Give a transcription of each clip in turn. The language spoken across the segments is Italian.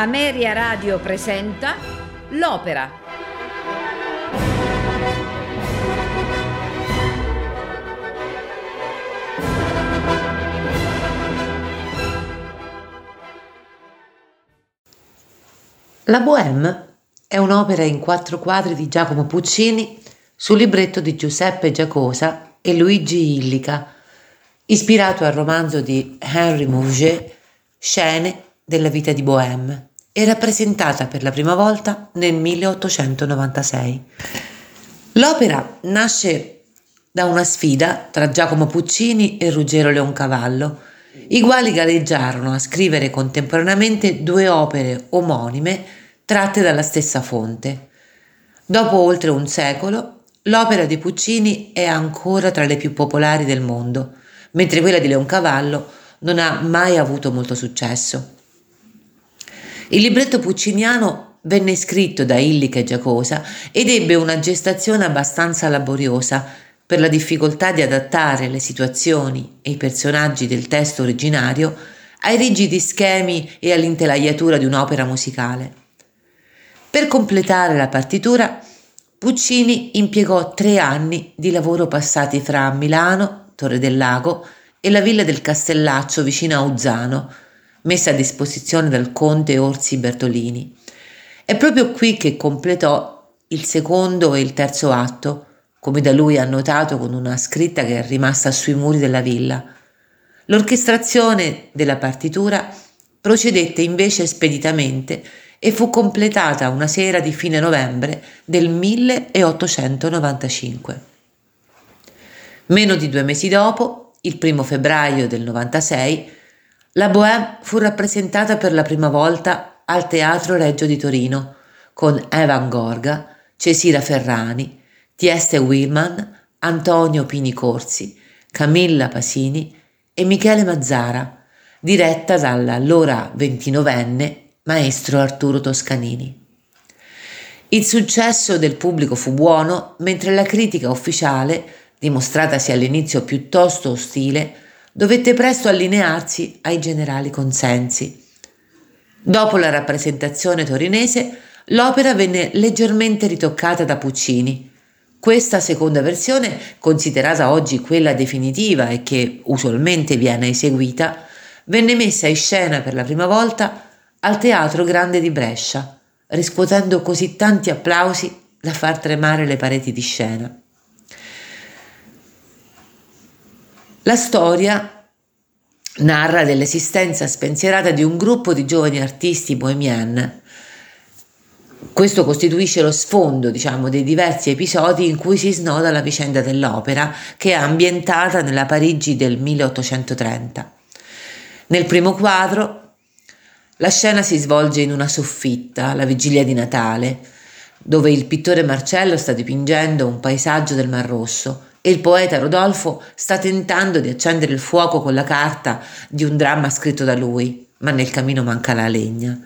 Ameria Radio presenta L'Opera. La Bohème è un'opera in quattro quadri di Giacomo Puccini sul libretto di Giuseppe Giacosa e Luigi Illica, ispirato al romanzo di Henry Mouget, Scene della vita di Bohème, e rappresentata per la prima volta nel 1896. L'opera nasce da una sfida tra Giacomo Puccini e Ruggero Leoncavallo, i quali gareggiarono a scrivere contemporaneamente due opere omonime tratte dalla stessa fonte. Dopo oltre un secolo, l'opera di Puccini è ancora tra le più popolari del mondo, mentre quella di Leoncavallo non ha mai avuto molto successo. Il libretto pucciniano venne scritto da Illica e Giacosa ed ebbe una gestazione abbastanza laboriosa per la difficoltà di adattare le situazioni e i personaggi del testo originario ai rigidi schemi e all'intelaiatura di un'opera musicale. Per completare la partitura, Puccini impiegò tre anni di lavoro passati fra Milano, Torre del Lago e la villa del Castellaccio vicino a Uzzano, messa a disposizione dal conte Orsi Bertolini. È proprio qui che completò il secondo e il terzo atto, come da lui annotato con una scritta che è rimasta sui muri della villa. L'orchestrazione della partitura procedette invece speditamente e fu completata una sera di fine novembre del 1895. Meno di due mesi dopo, il primo febbraio del 96, la Bohème fu rappresentata per la prima volta al Teatro Reggio di Torino con Evan Gorga, Cesira Ferrani, Tieste Willman, Antonio Pini Corsi, Camilla Pasini e Michele Mazzara, diretta dall'allora ventinovenne maestro Arturo Toscanini. Il successo del pubblico fu buono, mentre la critica ufficiale, dimostratasi all'inizio piuttosto ostile, dovette presto allinearsi ai generali consensi. Dopo la rappresentazione torinese, l'opera venne leggermente ritoccata da Puccini. Questa seconda versione, considerata oggi quella definitiva e che usualmente viene eseguita, venne messa in scena per la prima volta al Teatro Grande di Brescia, riscuotendo così tanti applausi da far tremare le pareti di scena. La storia narra dell'esistenza spensierata di un gruppo di giovani artisti bohemian. Questo costituisce lo sfondo, diciamo, dei diversi episodi in cui si snoda la vicenda dell'opera, che è ambientata nella Parigi del 1830. Nel primo quadro la scena si svolge in una soffitta, la vigilia di Natale, dove il pittore Marcello sta dipingendo un paesaggio del Mar Rosso e il poeta Rodolfo sta tentando di accendere il fuoco con la carta di un dramma scritto da lui, ma nel camino manca la legna.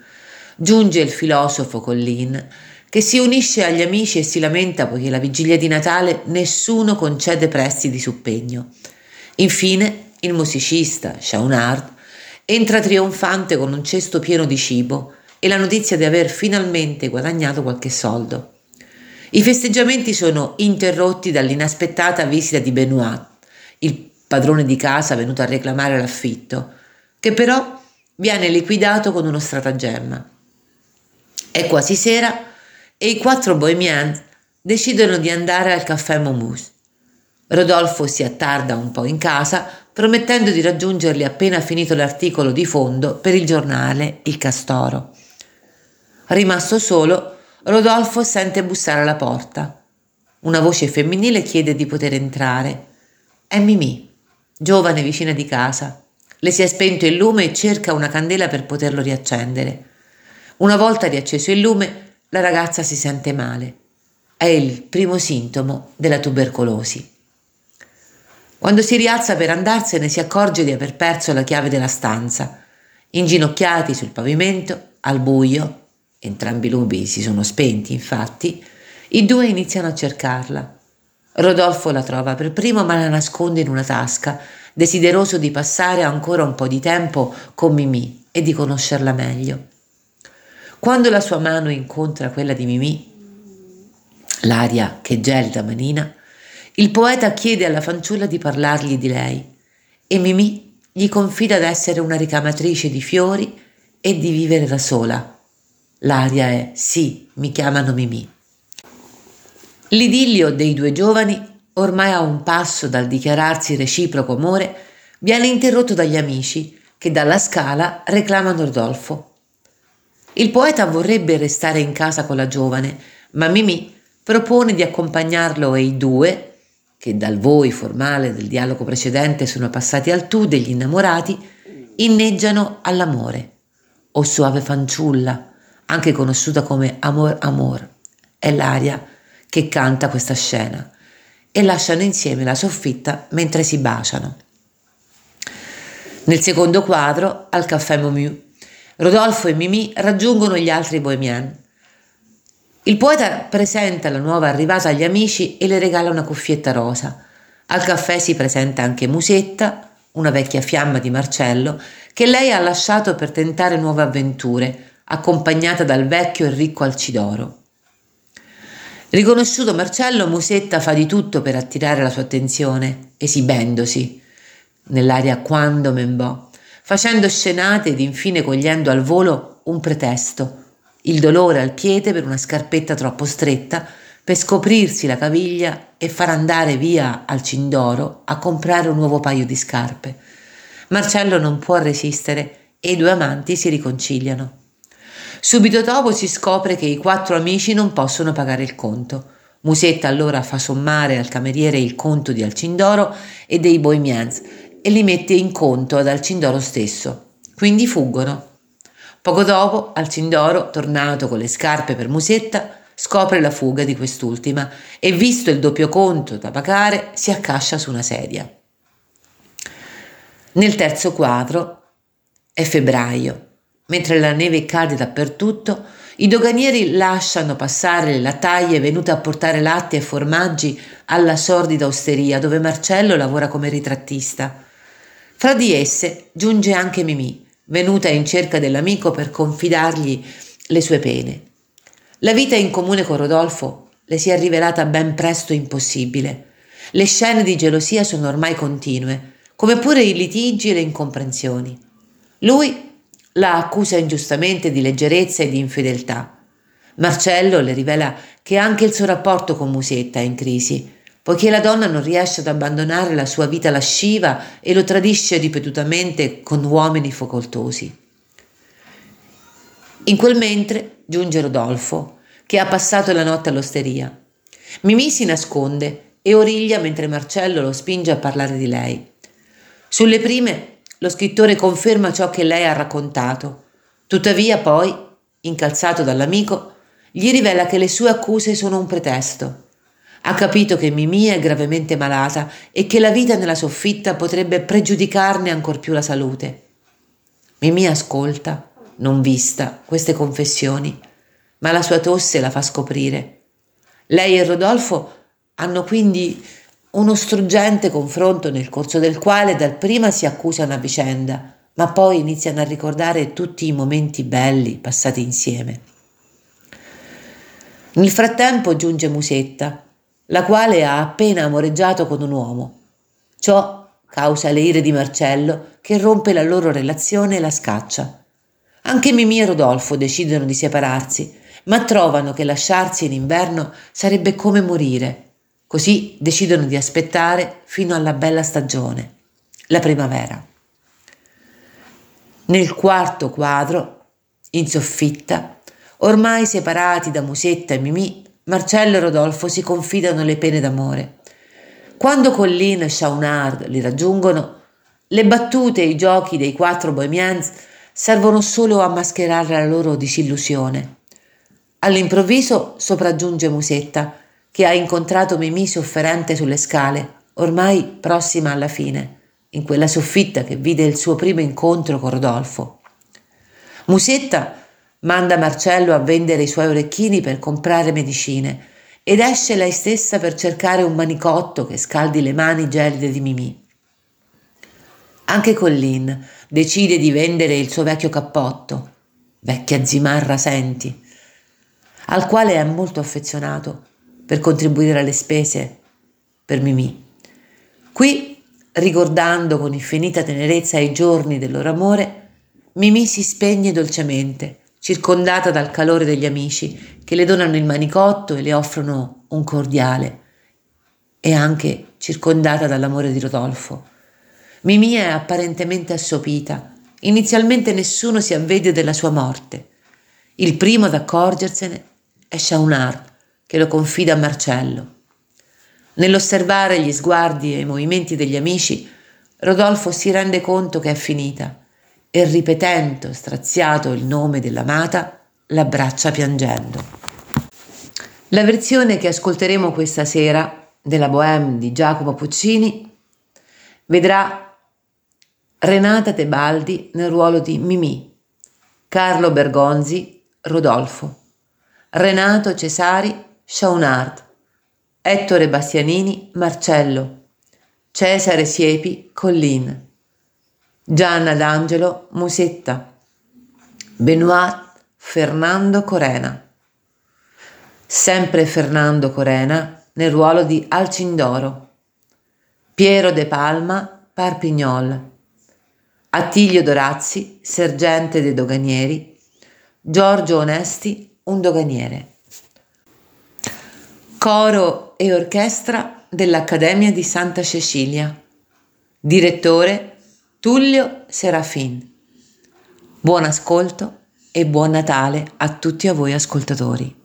Giunge il filosofo Collin, che si unisce agli amici e si lamenta poiché la vigilia di Natale nessuno concede prestiti su pegno. Infine, il musicista Chaunard Entra trionfante con un cesto pieno di cibo e la notizia di aver finalmente guadagnato qualche soldo. I festeggiamenti sono interrotti dall'inaspettata visita di Benoit, il padrone di casa venuto a reclamare l'affitto, che però viene liquidato con uno stratagemma. È quasi sera e i quattro bohemians decidono di andare al caffè Momus. Rodolfo si attarda un po' in casa, promettendo di raggiungerli appena finito l'articolo di fondo per il giornale Il Castoro. Rimasto solo, Rodolfo sente bussare alla porta. Una voce femminile chiede di poter entrare. È Mimì, giovane vicina di casa. Le si è spento il lume e cerca una candela per poterlo riaccendere. Una volta riacceso il lume, la ragazza si sente male. È il primo sintomo della tubercolosi. Quando si rialza per andarsene si accorge di aver perso la chiave della stanza. Inginocchiati sul pavimento, al buio, entrambi i lumi si sono spenti infatti, i due iniziano a cercarla. Rodolfo la trova per primo ma la nasconde in una tasca, desideroso di passare ancora un po' di tempo con Mimì e di conoscerla meglio. Quando la sua mano incontra quella di Mimì, l'aria che gelida manina, il poeta chiede alla fanciulla di parlargli di lei e Mimì gli confida d'essere una ricamatrice di fiori e di vivere da sola. L'aria è sì, mi chiamano Mimì. L'idillio dei due giovani, ormai a un passo dal dichiararsi reciproco amore, viene interrotto dagli amici che dalla scala reclamano Rodolfo. Il poeta vorrebbe restare in casa con la giovane, ma Mimì propone di accompagnarlo e i due, che dal voi formale del dialogo precedente sono passati al tu degli innamorati, inneggiano all'amore. O suave fanciulla, anche conosciuta come Amor Amor, è l'aria che canta questa scena e lasciano insieme la soffitta mentre si baciano. Nel secondo quadro, al caffè Momiu, Rodolfo e Mimì raggiungono gli altri bohemian. Il poeta presenta la nuova arrivata agli amici e le regala una cuffietta rosa. Al caffè si presenta anche Musetta, una vecchia fiamma di Marcello, che lei ha lasciato per tentare nuove avventure, accompagnata dal vecchio e ricco Alcidoro. Riconosciuto Marcello, Musetta fa di tutto per attirare la sua attenzione, esibendosi nell'aria quando membò facendo scenate ed infine cogliendo al volo un pretesto, il dolore al piede per una scarpetta troppo stretta, per scoprirsi la caviglia e far andare via al Cindoro a comprare un nuovo paio di scarpe. Marcello non può resistere e i due amanti si riconciliano. Subito dopo si scopre che i quattro amici non possono pagare il conto. Musetta allora fa sommare al cameriere il conto di Alcindoro e dei Bohemians e li mette in conto ad Alcindoro stesso. Quindi fuggono. Poco dopo, Alcindoro, tornato con le scarpe per Musetta, scopre la fuga di quest'ultima e, visto il doppio conto da pagare, si accascia su una sedia. Nel terzo quadro è febbraio. Mentre la neve cade dappertutto, i doganieri lasciano passare le lattaie venute a portare latte e formaggi alla sordida osteria dove Marcello lavora come ritrattista. Fra di esse giunge anche Mimì, venuta in cerca dell'amico per confidargli le sue pene. La vita in comune con Rodolfo le si è rivelata ben presto impossibile. Le scene di gelosia sono ormai continue, come pure i litigi e le incomprensioni. Lui la accusa ingiustamente di leggerezza e di infedeltà. Marcello le rivela che anche il suo rapporto con Musetta è in crisi poiché la donna non riesce ad abbandonare la sua vita lasciva e lo tradisce ripetutamente con uomini facoltosi. In quel mentre giunge Rodolfo, che ha passato la notte all'osteria. Mimì si nasconde e origlia mentre Marcello lo spinge a parlare di lei. Sulle prime lo scrittore conferma ciò che lei ha raccontato, tuttavia poi, incalzato dall'amico, gli rivela che le sue accuse sono un pretesto ha capito che Mimì è gravemente malata e che la vita nella soffitta potrebbe pregiudicarne ancor più la salute. Mimì ascolta, non vista, queste confessioni, ma la sua tosse la fa scoprire. Lei e Rodolfo hanno quindi uno struggente confronto nel corso del quale dapprima si accusano a vicenda, ma poi iniziano a ricordare tutti i momenti belli passati insieme. Nel frattempo giunge Musetta, la quale ha appena amoreggiato con un uomo. Ciò causa le ire di Marcello, che rompe la loro relazione e la scaccia. Anche Mimì e Rodolfo decidono di separarsi, ma trovano che lasciarsi in inverno sarebbe come morire. Così decidono di aspettare fino alla bella stagione, la primavera. Nel quarto quadro, in soffitta, ormai separati da Musetta e Mimì, Marcello e Rodolfo si confidano le pene d'amore. Quando Colline e Chaunard li raggiungono, le battute e i giochi dei quattro bohemians servono solo a mascherare la loro disillusione. All'improvviso sopraggiunge Musetta, che ha incontrato Mimì sofferente sulle scale, ormai prossima alla fine, in quella soffitta che vide il suo primo incontro con Rodolfo. Musetta Manda Marcello a vendere i suoi orecchini per comprare medicine ed esce lei stessa per cercare un manicotto che scaldi le mani gelide di Mimì. Anche Collin decide di vendere il suo vecchio cappotto. vecchia zimarra senti, al quale è molto affezionato per contribuire alle spese per Mimì. Qui, ricordando con infinita tenerezza i giorni del loro amore, Mimì si spegne dolcemente, circondata dal calore degli amici che le donano il manicotto e le offrono un cordiale, e anche circondata dall'amore di Rodolfo. Mimì è apparentemente assopita. Inizialmente nessuno si avvede della sua morte. Il primo ad accorgersene è Shaunard, che lo confida a Marcello. Nell'osservare gli sguardi e i movimenti degli amici, Rodolfo si rende conto che è finita e ripetendo straziato il nome dell'amata, l'abbraccia piangendo. La versione che ascolteremo questa sera della Bohème di Giacomo Puccini vedrà Renata Tebaldi nel ruolo di Mimì, Carlo Bergonzi, Rodolfo, Renato Cesari, Schaunard, Ettore Bastianini, Marcello, Cesare Siepi, Collin, Gianna D'Angelo, Musetta, Benoit Fernando Corena. Sempre Fernando Corena nel ruolo di Alcindoro, Piero De Palma, Parpignol, Attilio Dorazzi, sergente dei doganieri, Giorgio Onesti, un doganiere. Coro e orchestra dell'Accademia di Santa Cecilia. Direttore Tullio Serafin. Buon ascolto e buon Natale a tutti a voi ascoltatori.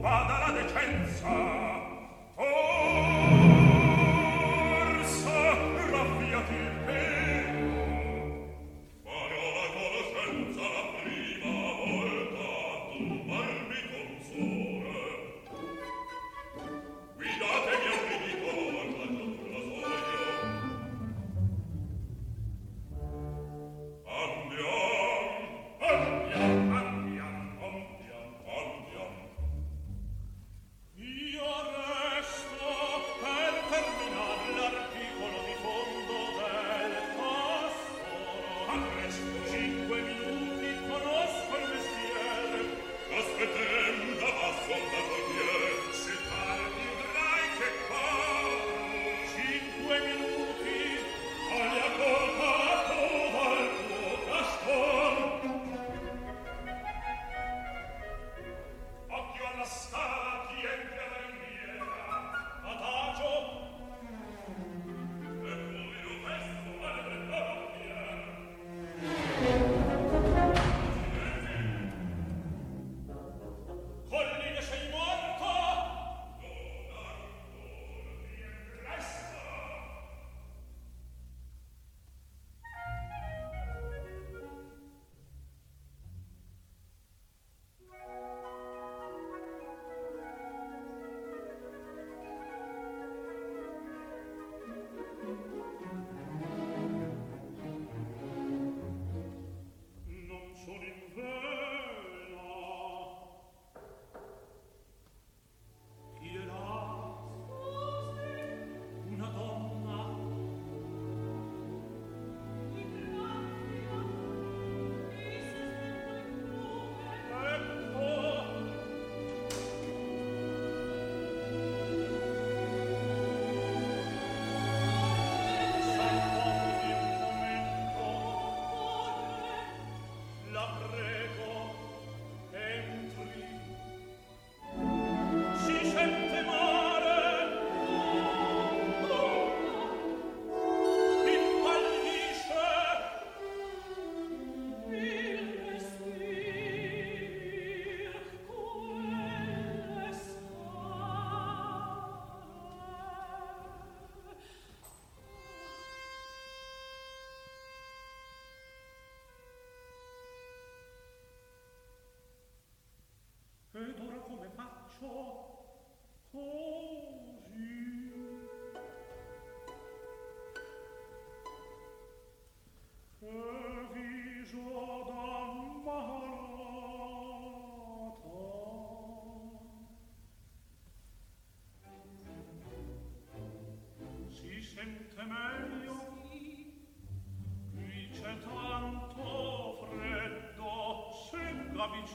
vada la decenza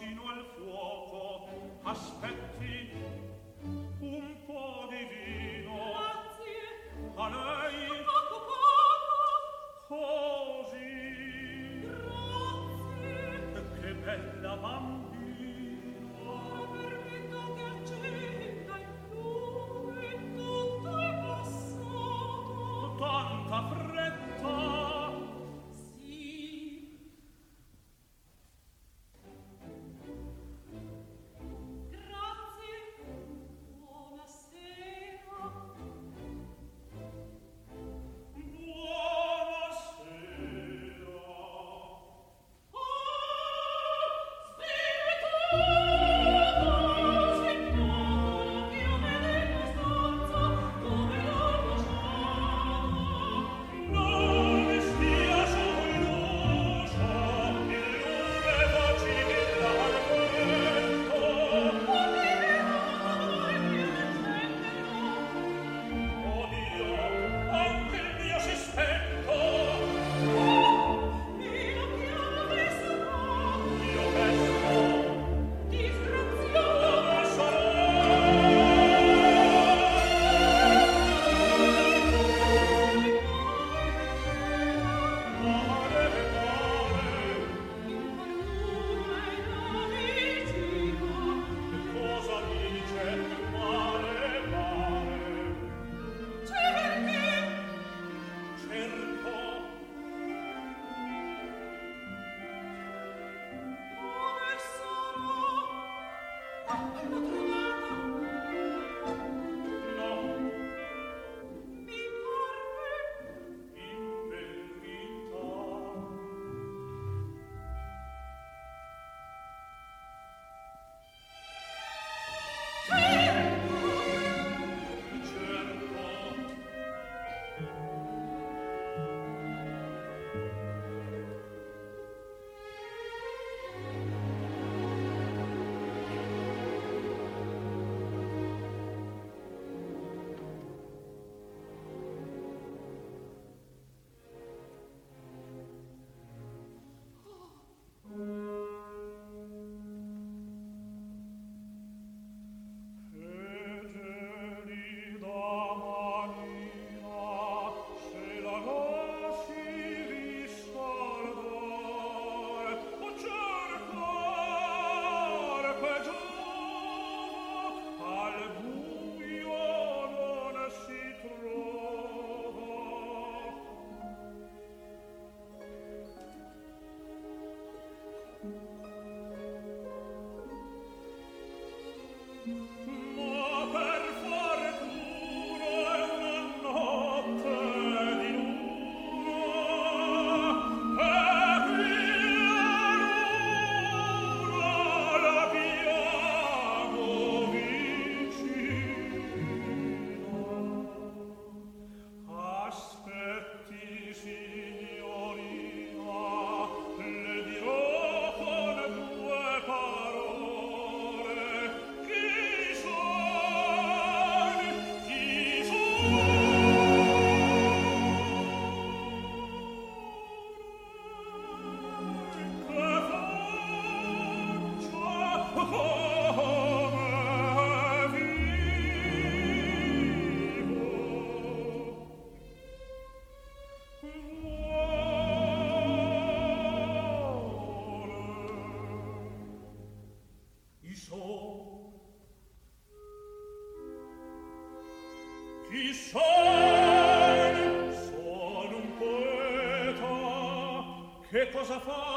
you know what? cosa fa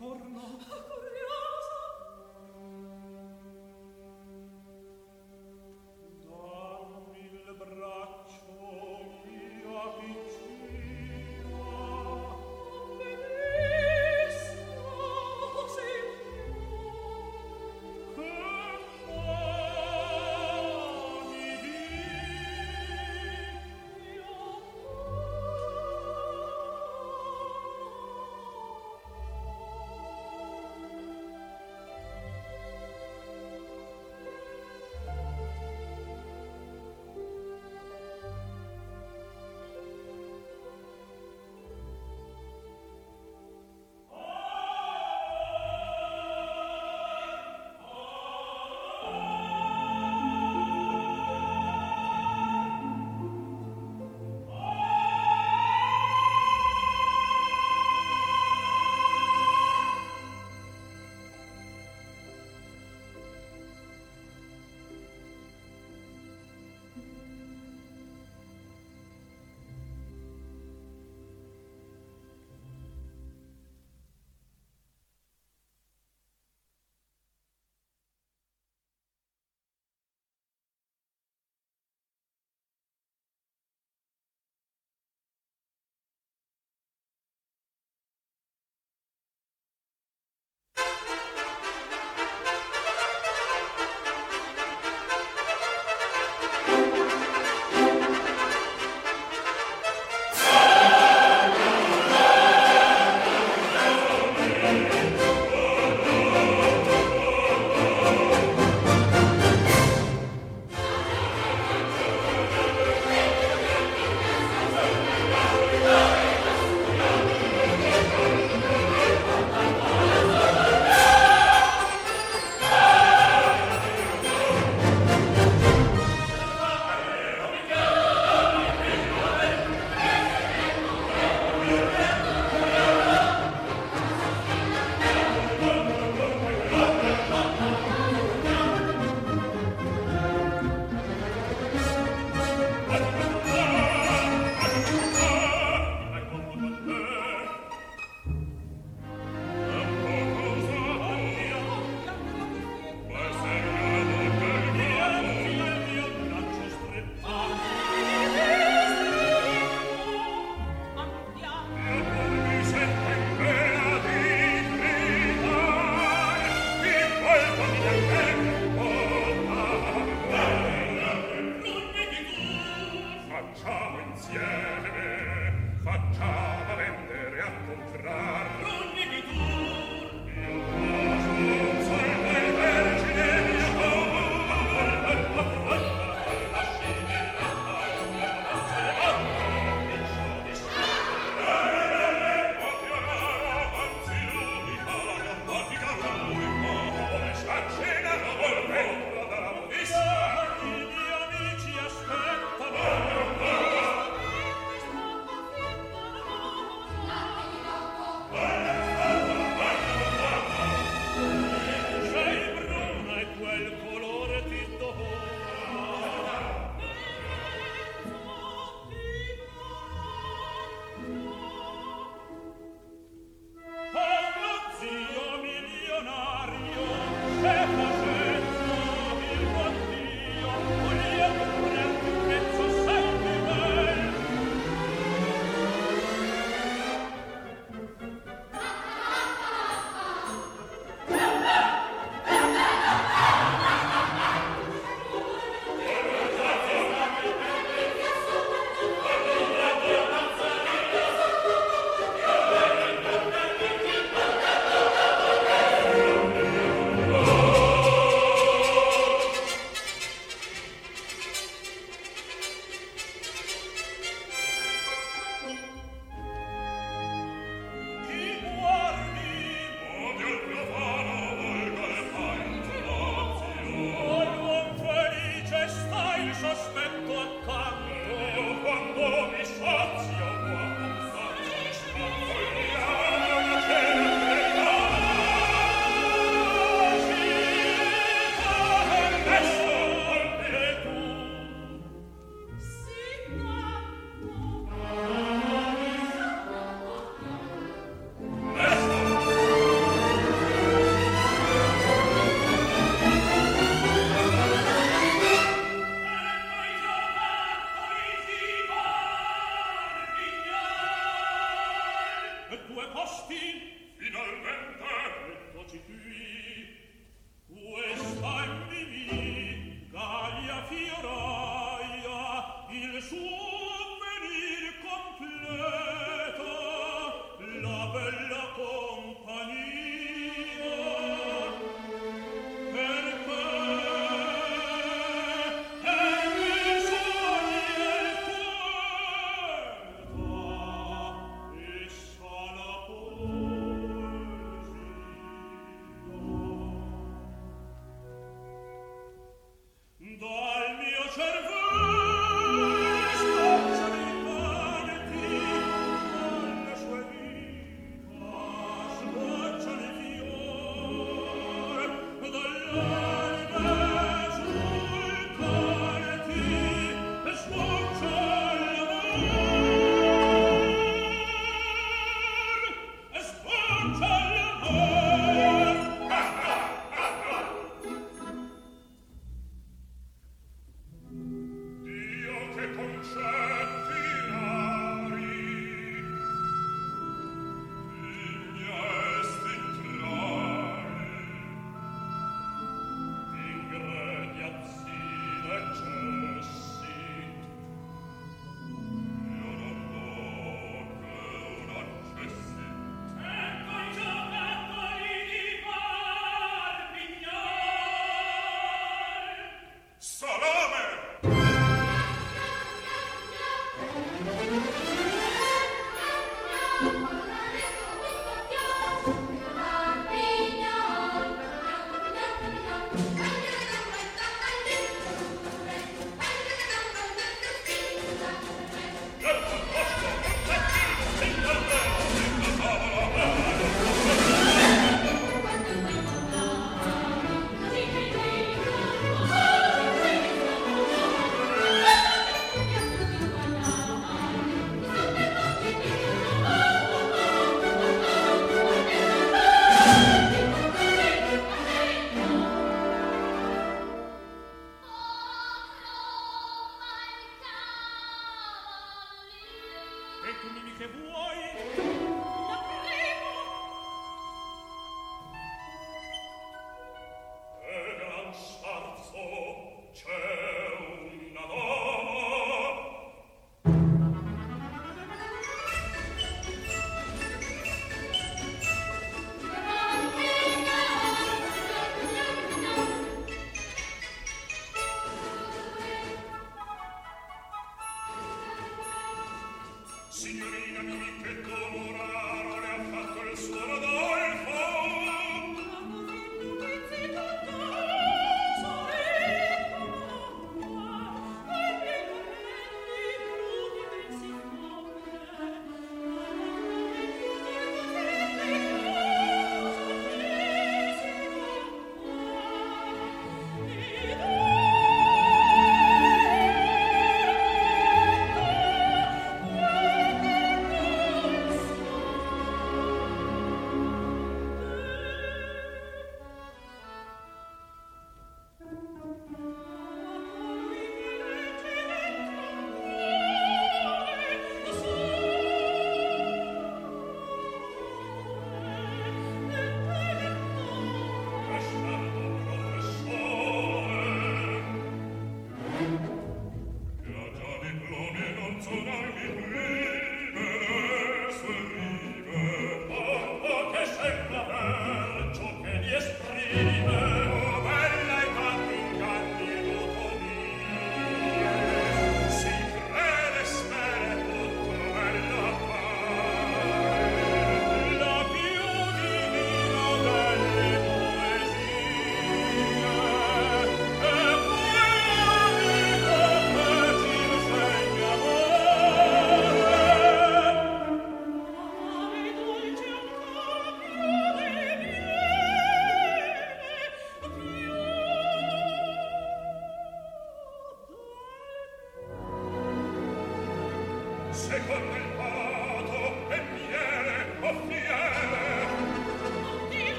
ritorno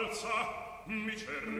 alza mi cerca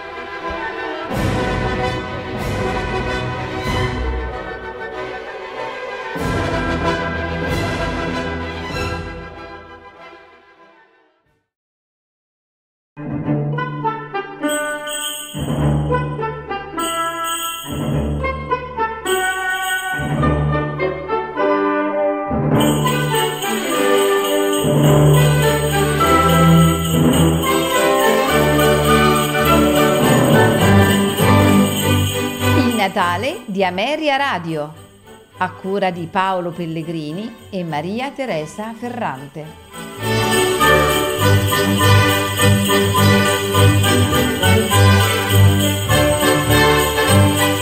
Natale di Ameria Radio, a cura di Paolo Pellegrini e Maria Teresa Ferrante. Thank you.